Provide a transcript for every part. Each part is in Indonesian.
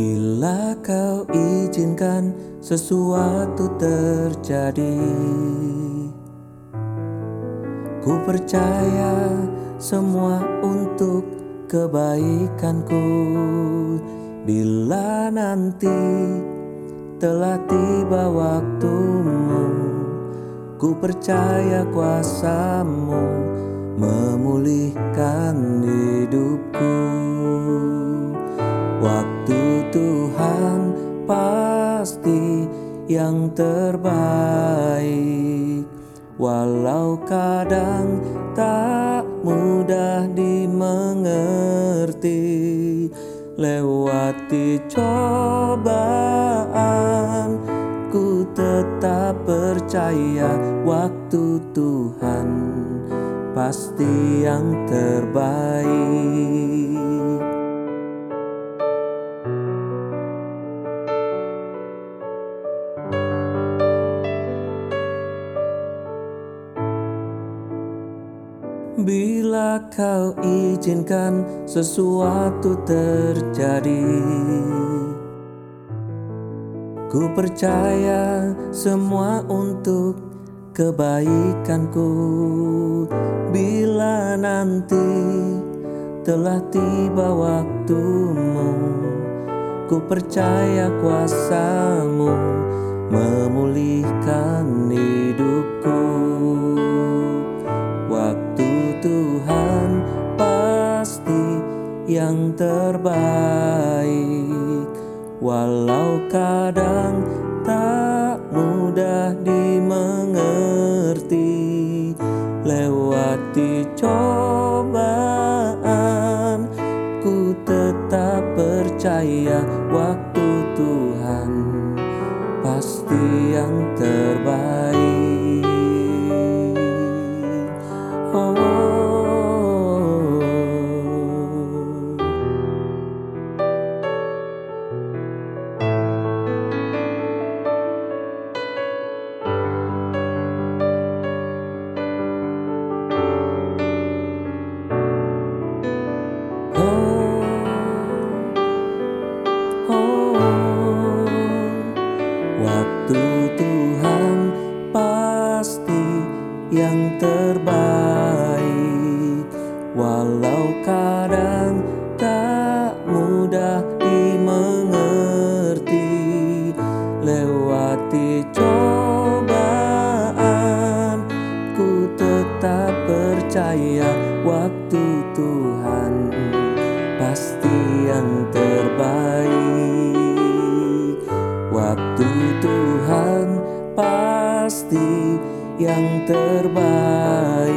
Bila kau izinkan sesuatu terjadi Ku percaya semua untuk kebaikanku. Bila nanti telah tiba waktumu Ku percaya kuasamu memulihkan hidupku. Waktu pasti yang terbaik. Walau kadang tak mudah dimengerti Lewati cobaan Ku tetap percaya waktu Tuhan pasti yang terbaik Bila kau izinkan sesuatu terjadi Ku percaya semua untuk kebaikanku. Bila nanti telah tiba waktumu Ku percaya kuasamu memulihkan terbaik. Walau kadang tak mudah dimengerti Lewati cobaan Ku tetap percaya waktu Tuhan Pasti yang terbaik Waktu Tuhan pasti yang terbaik. Walau kadang tak mudah dimengerti Lewati cobaan Ku tetap percaya waktu Tuhan pasti yang terbaik yang terbaik.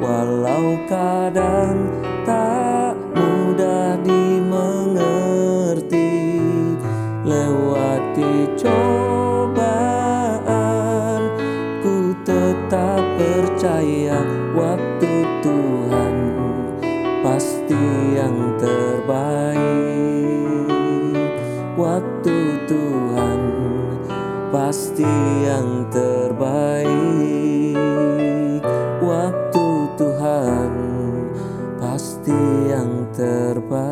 Walau kadang tak mudah dimengerti Lewati cobaan Ku tetap percaya waktu Tuhan pasti yang terbaik. Waktu Tuhan pasti yang terbaik. Waktu Tuhan pasti yang terbaik